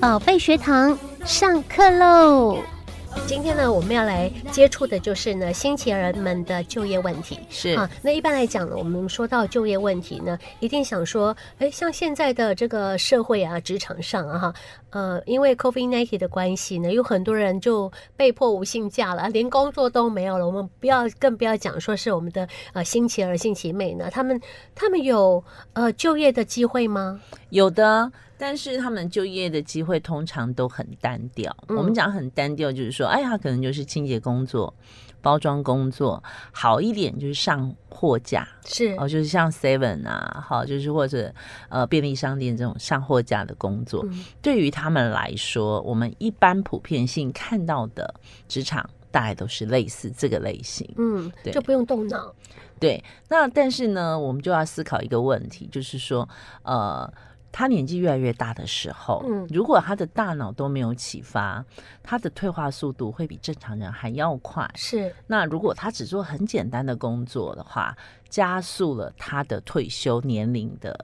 宝贝学堂上课喽！今天呢，我们要来接触的就是呢，新奇人们的就业问题。是啊，那一般来讲呢，我们说到就业问题呢，一定想说，哎，像现在的这个社会啊，职场上啊，哈，呃，因为 COVID-19 的关系呢，有很多人就被迫无薪假了，连工作都没有了。我们不要，更不要讲说是我们的呃新奇儿、新奇妹呢，他们他们有呃就业的机会吗？有的，但是他们就业的机会通常都很单调。嗯我们讲很单调，就是说，哎，呀可能就是清洁工作、包装工作，好一点就是上货架。是哦，就是像 Seven 啊，好，就是或者呃便利商店这种上货架的工作，嗯对于他们来说，我们一般普遍性看到的职场大概都是类似这个类型。嗯，对就不用动脑。对，那但是呢，我们就要思考一个问题，就是说，呃，他年纪越来越大的时候，嗯如果他的大脑都没有启发，他的退化速度会比正常人还要快。是那如果他只做很简单的工作的话，加速了他的退休年龄的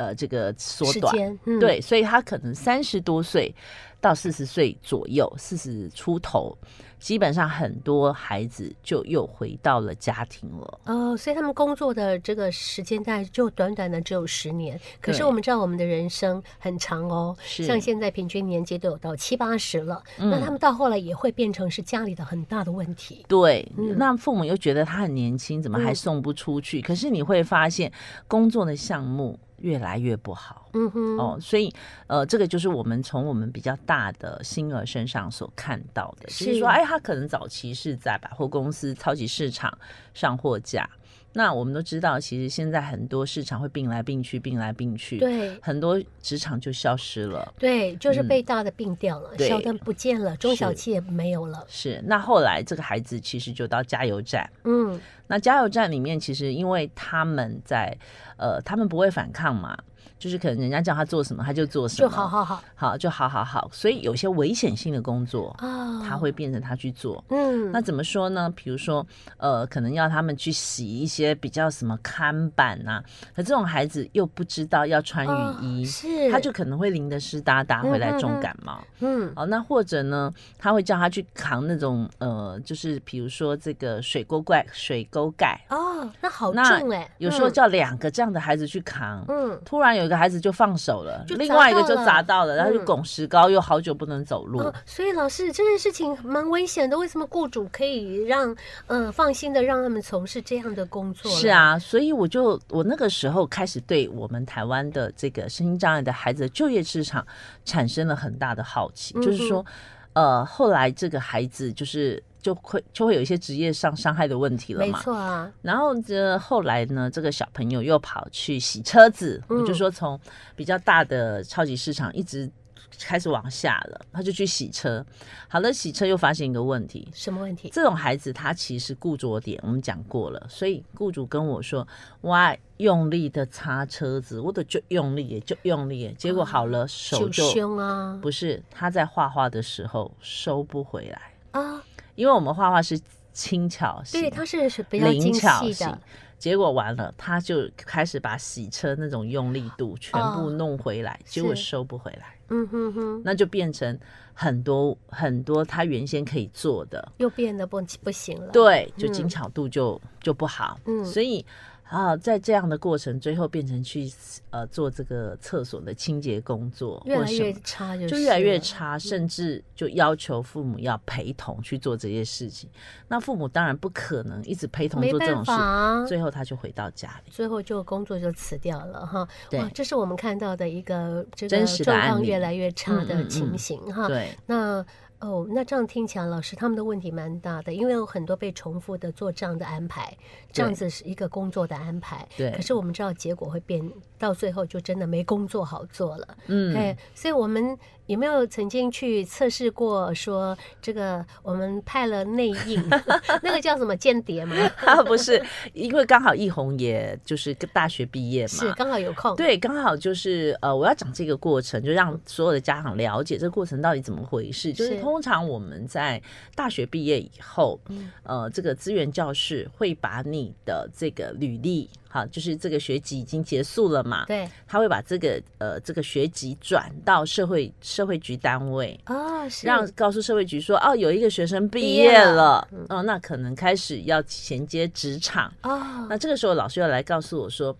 呃这个缩短。时间，嗯，对，所以他可能三十多岁到四十岁左右，四十出头，基本上很多孩子就又回到了家庭了。哦，所以他们工作的这个时间大概就短短的只有十年，可是我们知道我们的人生很长哦，是像现在平均年纪都有到七八十了，那嗯他们到后来也会变成是家里的很大的问题。对，嗯那父母又觉得他很年轻，怎么还嗯送不出去？可是你会发现，工作的项目越来越不好。嗯哼，哦，所以呃，这个就是我们从我们比较大的星儿身上所看到的，就是是说，哎，他可能早期是在百货公司、超级市场上货架。那我们都知道，其实现在很多市场会并来并去，并来并去，，对。很多职场就消失了。对，就是被大的并掉了，嗯小的不见了，中小是企业没有了。是，那后来这个孩子其实就到加油站，嗯，那加油站里面，其实因为他们在呃，他们不会反抗嘛，就是可能人家叫他做什么，他就做什么，就好好好。好就好好好，所以有些危险性的工作，啊，他会变成他去做。嗯，那怎么说呢？比如说，呃，可能要他们去洗一些比较什么看板呐、可这种孩子又不知道要穿哦雨衣，是。他就可能会淋得湿哒哒，回来重感冒。嗯。哦，那或者呢，他会叫他去扛那种呃，就是比如说这个水沟盖、水沟盖，哦，那好那重哎，有时候嗯叫两个这样的孩子去扛，嗯突然有一个孩子就放手了，就另外一个就砸到了，然后就嗯拱石膏，又好久不能走路。哦，所以老师这件事情蛮危险的，为什么雇主可以让嗯、呃放心的让他们从事这样的工作？是，啊，所以我就我那个时候开始对我们台湾的这个身心障碍的孩子的就业市场产生了很大的好奇，嗯就是说，呃，后来这个孩子就是就会就会有一些职业上伤害的问题了嘛没嘛。错啊，然后这后来呢，这个小朋友又跑去洗车子，我就嗯说从比较大的超级市场一直开始往下了，他就去洗车。好了，洗车又发现一个问题，什么问题？这种孩子他其实固着点，我们讲过了，所以雇主跟我说，哇，用力的擦车子，我的就用力也，就用力耶，结果好了，手就就凶啊不是他在画画的时候收不回来，啊！因为我们画画是轻巧型，对，它是是比较灵精巧型细的，。结果完了，他就开始把洗车那种用力度全部哦弄回来，结果收不回来，嗯哼哼，那就变成很多很多他原先可以做的，又变得不不行了。，对，就嗯精巧度就、就不好，嗯所以啊，在这样的过程，最后变成去呃做这个厕所的清洁工作，越来越差就就越来越。差，甚至就要求父母要陪同去做这些事情。那父母当然不可能一直陪同做这种事，啊，最后他就回到家里。最后就工作就辞掉了哈。对哇，这是我们看到的一个这个真实的状况越来越差的情嗯形哈。对，那哦，那这样听起来，老师他们的问题蛮大的，因为有很多被重复的做这样的安排，这样子是一个工作的安排。对可是我们知道结果会变，到最后就真的没工作好做了。嗯，哎，所以我们有没有曾经去测试过说这个我们派了内应，那个叫什么间谍吗？啊，不是，因为刚好易红也就是大学毕业嘛是。刚好有空。对，刚好就是呃，我要讲这个过程，就让所有的家长了解这个过程到底怎么回事。就是是通常我们在大学毕业以后，嗯。呃，这个资源教室会把你的这个履历，好，就是这个学籍已经结束了嘛，对，他会把这个呃这个学籍转到社会社会局单位，哦，是。让告诉社会局说，哦，有一个学生毕毕业业了。嗯，哦，那可能开始要衔接职场。哦，那这个时候，老师要来告诉我说，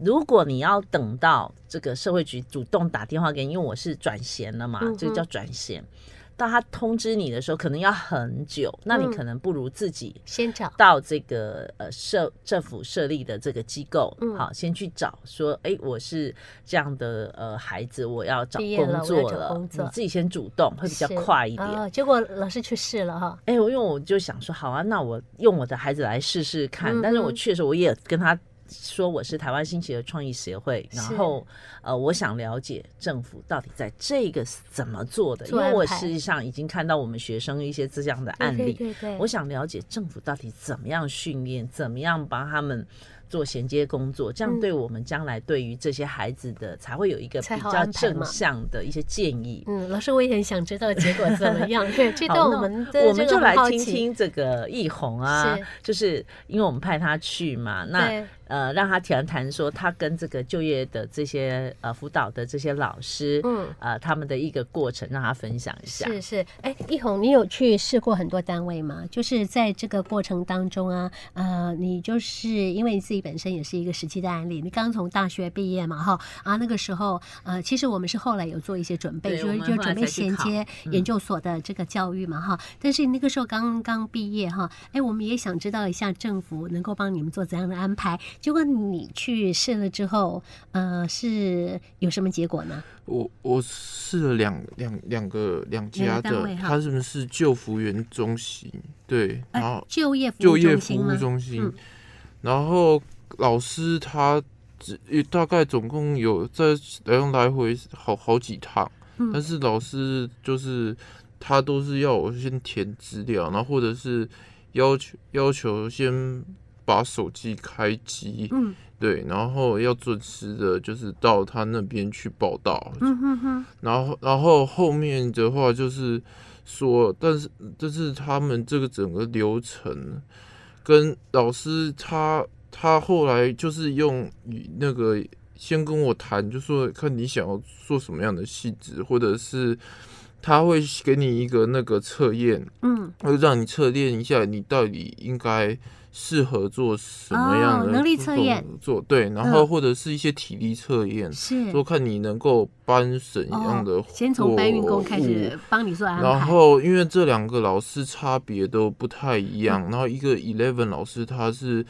如果你要等到这个社会局主动打电话给你，因为我是转衔了嘛，这个叫转衔。到他通知你的时候，可能要很久，那你嗯可能不如自己先找，到这个呃社政府设立的这个机构，嗯。好，先去找说，哎，我是这样的呃孩子，我要找工作我要找工作。你自己先主动会比较快一点。哦，结果老师去试了哈，哎、我因为我就想说，好啊，那我用我的孩子来试试看。但是我去的时候，我也跟他说我是台湾新奇的创意协会，然后呃，我想了解政府到底在这个是怎么做的，因为我实际上已经看到我们学生一些这样的案例，对对对对，我想了解政府到底怎么样训练，怎么样帮他们。做衔接工作，这样嗯对我们将来对于这些孩子的才会有一个比较正向的一些建议。嗯，老师，我也很想知道结果怎么样。对，这好那段我们我们就来听听这个易红啊是，就是因为我们派他去嘛，那对呃让他谈谈说他跟这个就业的这些呃辅导的这些老师，嗯呃他们的一个过程，让他分享一下。是是，哎，一红，你有去试过很多单位吗？就是在这个过程当中啊，呃，你就是因为你自己本身也是一个实际的案例，你刚从大学毕业嘛，哈啊，那个时候呃，其实我们是后来有做一些准备，就就准备衔接研究所的这个教育嘛，哈。但是那个时候刚刚毕业哈，哎，我们也想知道一下政府能够帮你们做怎样的安排。结果你去试了之后，呃，是有什么结果呢？我我试了两两两个两家的他们是就服员中心，对，然哎后，就业服务就业服务中心。然后老师他只大概总共有在来用来回好好几趟，嗯。但是老师就是他都是要我先填资料，然后或者是要求要求先把手机开机，嗯。对，然后要准时的，就是到他那边去报道，嗯哼哼，然后然后后面的话就是说，但是但是他们这个整个流程跟老师他他后来就是用那个先跟我谈，就说看你想要做什么样的细致，或者是他会给你一个那个测验，嗯，会让你测验一下你到底应该适合做什么样的哦能力测验。工作，对，然后嗯。或者是一些体力测验，是。说看你能够搬什么样的先从搬运工开始帮你做安排。然后因为这两个老师差别都不太一样，嗯。然后一个 Eleven 老师他是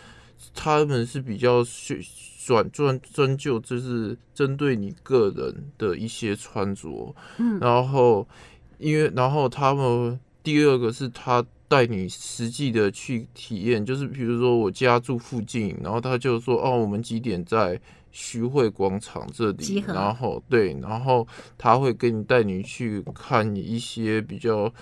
他们是比较去专专专就，就是针对你个人的一些穿着，嗯。然后因为然后他们第二个是他带你实际的去体验，就是比如说我家住附近，然后他就说哦，我们几点在徐汇广场这里，然后对，然后他会给你带你去看一些比较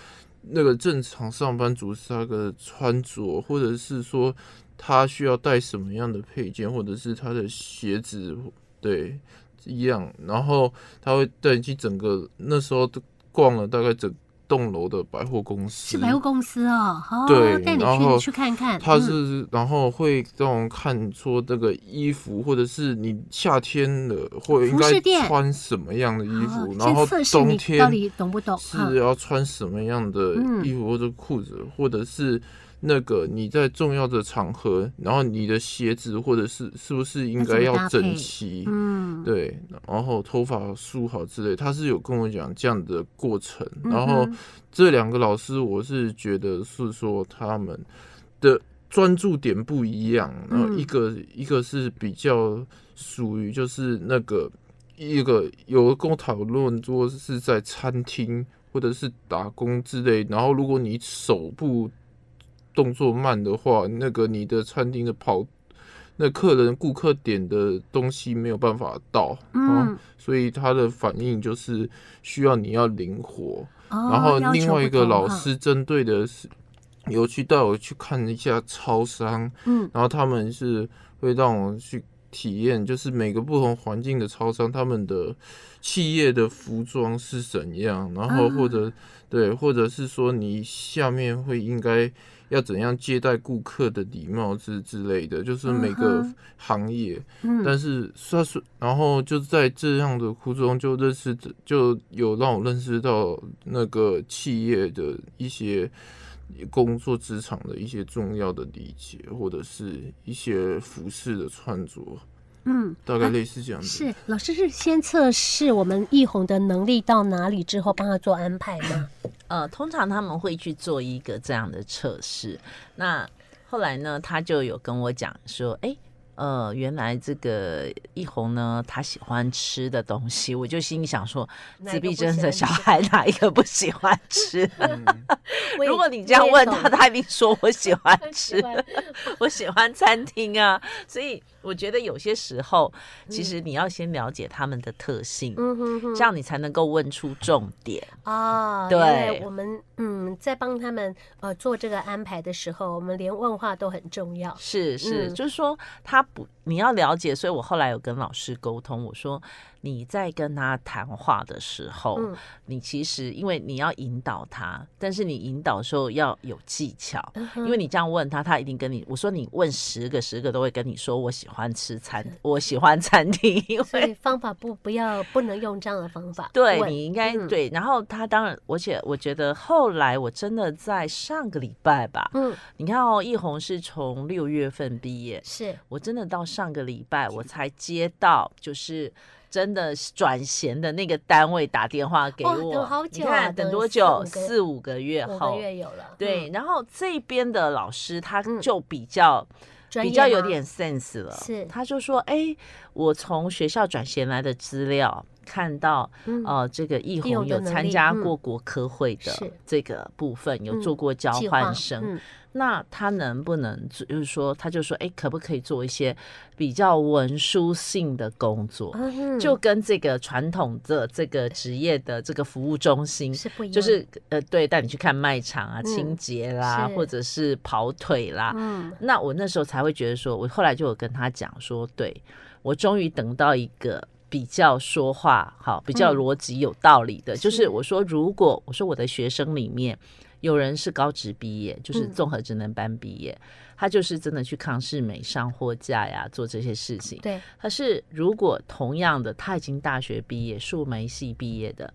那个正常上班族那个穿着，或者是说他需要带什么样的配件，或者是他的鞋子，对，一样，然后他会带你去整个那时候都逛了大概整栋楼的百货公司，是百货公司哦，哦，对带你然后去去看看。他嗯是，然后会让我们看说这个衣服，或者是你夏天的或应该穿什么样的衣服，哦然后冬天到底懂不懂？是要穿什么样的嗯衣服或者裤子，或者是那个你在重要的场合，然后你的鞋子或者是是不是应该要整齐？嗯，对，然后头发梳好之类，他是有跟我讲这样的过程。嗯然后这两个老师，我是觉得是说他们的专注点不一样。然后一个、一个是比较属于就是那个一个有跟我讨论如果是在餐厅或者是打工之类，然后如果你手部动作慢的话，那个你的餐厅的跑。那客人、顾客点的东西没有办法到，嗯哦，所以他的反应就是需要你要灵活。哦然后另外一个老师针对的是有去带我去看一下超商，嗯然后他们是会让我去体验，就是每个不同环境的超商，他们的企业的服装是怎样，然后或者、对，或者是说你下面会应该要怎样接待顾客的礼貌之之类的，就是每个行业。嗯但是算是，然后就在这样的途中就认识，就有让我认识到那个企业的一些工作职场的一些重要的理解，或者是一些服饰的穿着，嗯，大概类似这样子。是老师是先测试我们易红的能力到哪里之后，帮他做安排吗？呃，通常他们会去做一个这样的测试。那后来呢，他就有跟我讲说，哎、呃，原来这个一红呢，他喜欢吃的东西，我就心里想说，自闭症的小孩哪一个不喜欢吃？嗯，如果你这样问他，他一定说我喜欢吃 我喜欢餐厅啊。所以我觉得有些时候，其嗯实你要先了解他们的特性，嗯哼哼，这样你才能够问出重点。啊，对我们嗯在帮他们呃做这个安排的时候，我们连问话都很重要。是是，嗯就是说他不，你要了解，所以我后来有跟老师沟通，我说你在跟他谈话的时候，嗯你其实因为你要引导他，但是你引导的时候要有技巧。嗯因为你这样问他，他一定跟你我说你问十个，十个都会跟你说我喜欢吃餐，我喜欢餐厅，因为所以方法不不要不能用这样的方法对你应该、嗯对。然后他当然，而且我觉得后来我真的在上个礼拜吧，嗯你看哦，易红是从六月份毕业，是我真的到上个礼拜我才接到，就是真的转衔的那个单位打电话给哇我，等好久啊你看等等多久？四五个月。五后个，月有了，对。嗯，然后这边的老师他嗯。就比较、比较有点 sense 了，是。他就说，哎，我从学校转衔来的资料看到，嗯呃，这个易红有参加过国科会的这个部分，有嗯做过交换生，嗯那他能不能就是说，他就说，哎，可不可以做一些比较文书性的工作？嗯就跟这个传统的这个职业的这个服务中心，是不一样，就是呃，对，带你去看卖场啊、嗯清洁啦，是或者是跑腿啦。嗯那我那时候才会觉得说，我后来就有跟他讲说，对我终于等到一个。比较说话好，比较嗯。逻辑有道理的，就是是我说，如果我说我的学生里面有人是高职毕业，就是嗯。综合职能班毕业，他就是真的去康世美上货架呀，做这些事情。对，可是如果同样的他已经大学毕业，数媒系毕业的，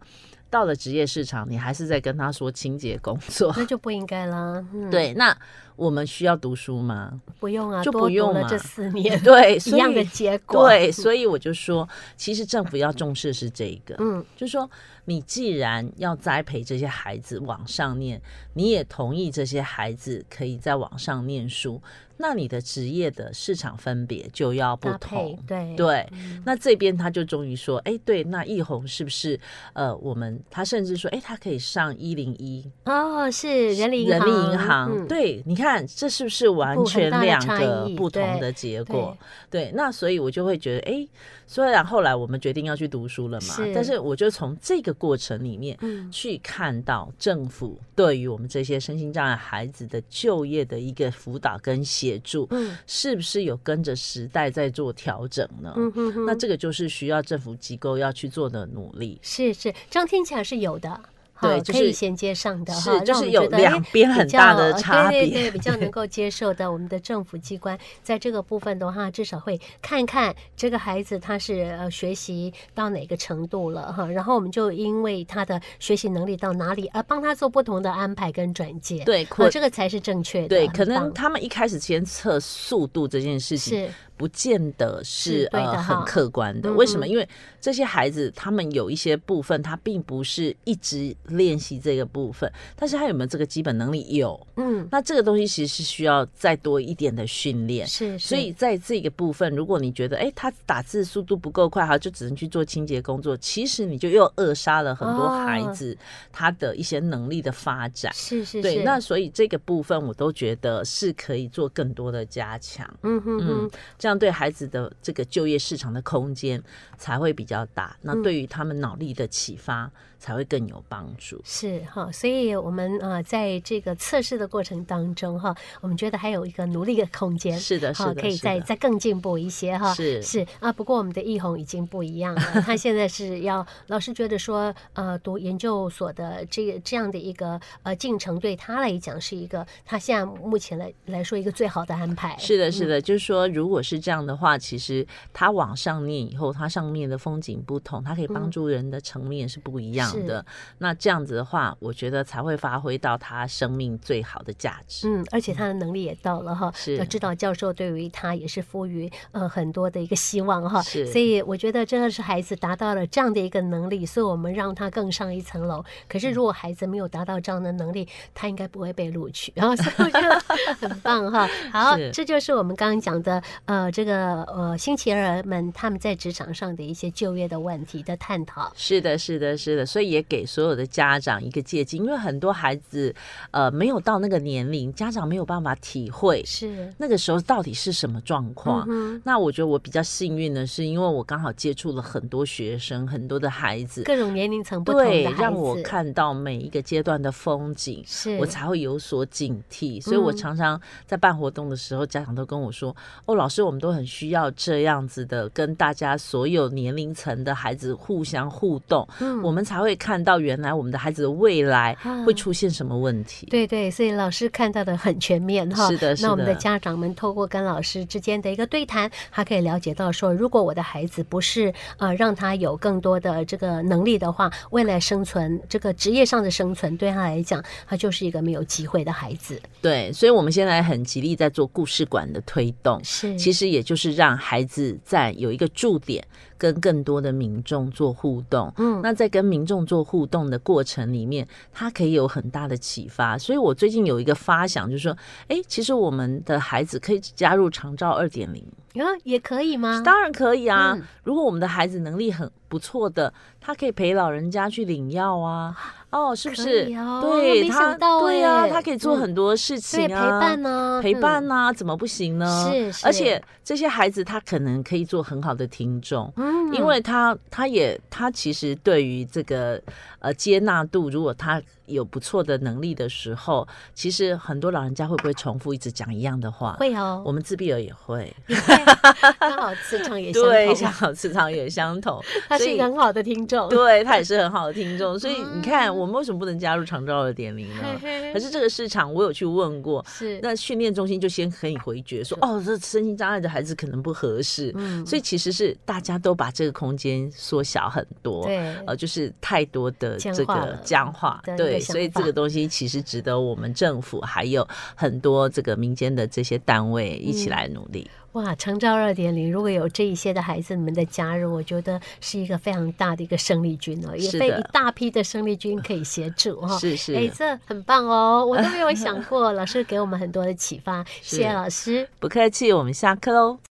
到了职业市场，你还是在跟他说清洁工作，那就不应该啦。嗯，对，那我们需要读书吗？不用啊，就不用了这四年，对，一所样的结果。对，所以我就说，其实政府要重视的是这一个，嗯，就是说，你既然要栽培这些孩子往上念，你也同意这些孩子可以在网上念书，那你的职业的市场分别就要不同。对。对，嗯。那这边他就终于说，哎，对，那易红是不是呃，我们他甚至说，哎，他可以上一零一哦，是人力人力银行，嗯。对，你看这是不是完全两个不同的结果？对，那所以我就会觉得，哎，虽然后来我们决定要去读书了嘛，是但是我就从这个过程里面嗯去看到政府对于我们这些身心障碍孩子的就业的一个辅导跟协助，嗯是不是有跟着时代在做调整呢？嗯哼哼，那这个就是需要政府机构要去做的努力。是是，这样听起来是有的。哈对就是可以衔接上的是哈，就是有两边很大的呃差别对对对，比较 能够接受的。我们的政府机关在这个部分的话，至少会看看这个孩子他是呃学习到哪个程度了哈，然后我们就因为他的学习能力到哪里，而帮他做不同的安排跟转介。对，哦，可这个才是正确的。对，可能他们一开始先测速度这件事情，是不见得是是呃很客观的。嗯为什么？嗯因为这些孩子他们有一些部分，他并不是一直练习这个部分，但是他有没有这个基本能力？有。嗯那这个东西其实是需要再多一点的训练。是，是所以在这个部分，如果你觉得哎，他打字速度不够快，哈，就只能去做清洁工作，其实你就又扼杀了很多哦孩子他的一些能力的发展。对，是是是那所以这个部分我都觉得是可以做更多的加强，嗯嗯，这样对孩子的这个就业市场的空间才会比较大。那嗯对于他们脑力的启发才会更有帮助。是哈，所以我们呃在这个测试的过程当中哈，我们觉得还有一个努力的空间。是的，是，的，可以再再更进步一些哈。是是啊，不过我们的易红已经不一样了，他现在是要老师觉得说，呃，读研究所的这个这样的一个呃进程，对他来讲是一个他现在目前来来说一个最好的安排。是的，是的，就是说，如果是这样的话，其实他往上念以后，他上面的风景不同，他可以帮助人的层面是不一样的。那这样子的话，我觉得才会发挥到他生命最好的价值。嗯，而且他的能力也到了哈，是要知道教授对于他也是赋予呃很多的一个希望哈，是所以我觉得真的是孩子达到了这样的一个能力，所以我们让他更上一层楼。可是如果孩子没有达到这样的能力，他应该不会被录取。然后所以我觉得 很棒哈。好，这就是我们刚刚讲的呃这个呃星期儿们他们在职场上的一些就业的问题的探讨。是的，是的，是的，所以也给所有的家长一个借鉴，因为很多孩子呃没有到那个年龄，家长没有办法体会是，那个时候到底是什么状况。嗯那我觉得我比较幸运的是，因为我刚好接触了很多学生，很多的孩子，，各种年龄层不同让我看到每一个阶段的风景。是我才会有所警惕，所以我嗯常常在办活动的时候，家长都跟我说：“哦，老师，我们都很需要这样子的，跟大家所有年龄层的孩子互相互动，嗯我们才会看到原来我们的孩子的未来啊会出现什么问题。对对，所以老师看到的很全面哈。是的是那我们的的家长们透过跟老师之间的一个对谈，他可以了解到说，如果我的孩子不是呃让他有更多的这个能力的话，未来生存这个职业上的生存对他来讲，他就是一个没有机会的孩子。对，所以我们现在很极力在做故事馆的推动，是，其实也就是让孩子在有一个驻点，跟更多的民众做互动。嗯那在跟民众动作互动的过程里面，他可以有很大的启发。所以我最近有一个发想，就是说，哎，其实我们的孩子可以加入长照二点零。啊也可以吗？当然可以啊！嗯如果我们的孩子能力很不错的，他可以陪老人家去领药啊，哦，是不是？哦对，没他对啊，哎他可以做嗯很多事情对，啊，陪伴呢，陪伴嗯呐、怎么不行呢？是是而且这些孩子他可能可以做很好的听众。嗯，因为他，他也，他其实对于这个呃接纳度，如果他有不错的能力的时候，其实很多老人家会不会重复一直讲一样的话？会哦，我们自闭儿 也会，刚好磁场也相对，同像好磁场也相同，他是一个很好的听众。对他也是很好的听众，所以你看，嗯我们为什么不能加入长照二点零呢？可是这个市场我有去问过，是那训练中心就先可以回绝说，哦，这身心障碍的孩子可能不合适，嗯所以其实是大家都把这个空间缩小很多，对呃，就是太多的这个僵化了僵化，的一个对，所以这个法东西其实值得我们政府还有很多这个民间的这些单位一起嗯来努力。哇，长照二点零，如果有这一些的孩子们的加入，我觉得是一个非常大的一个生力军哦，也被一大批的生力军可以协助哈。是是，哎，这很棒哦，我都没有想 过，老师给我们很多的启发，谢谢老师。不客气，我们下课喽。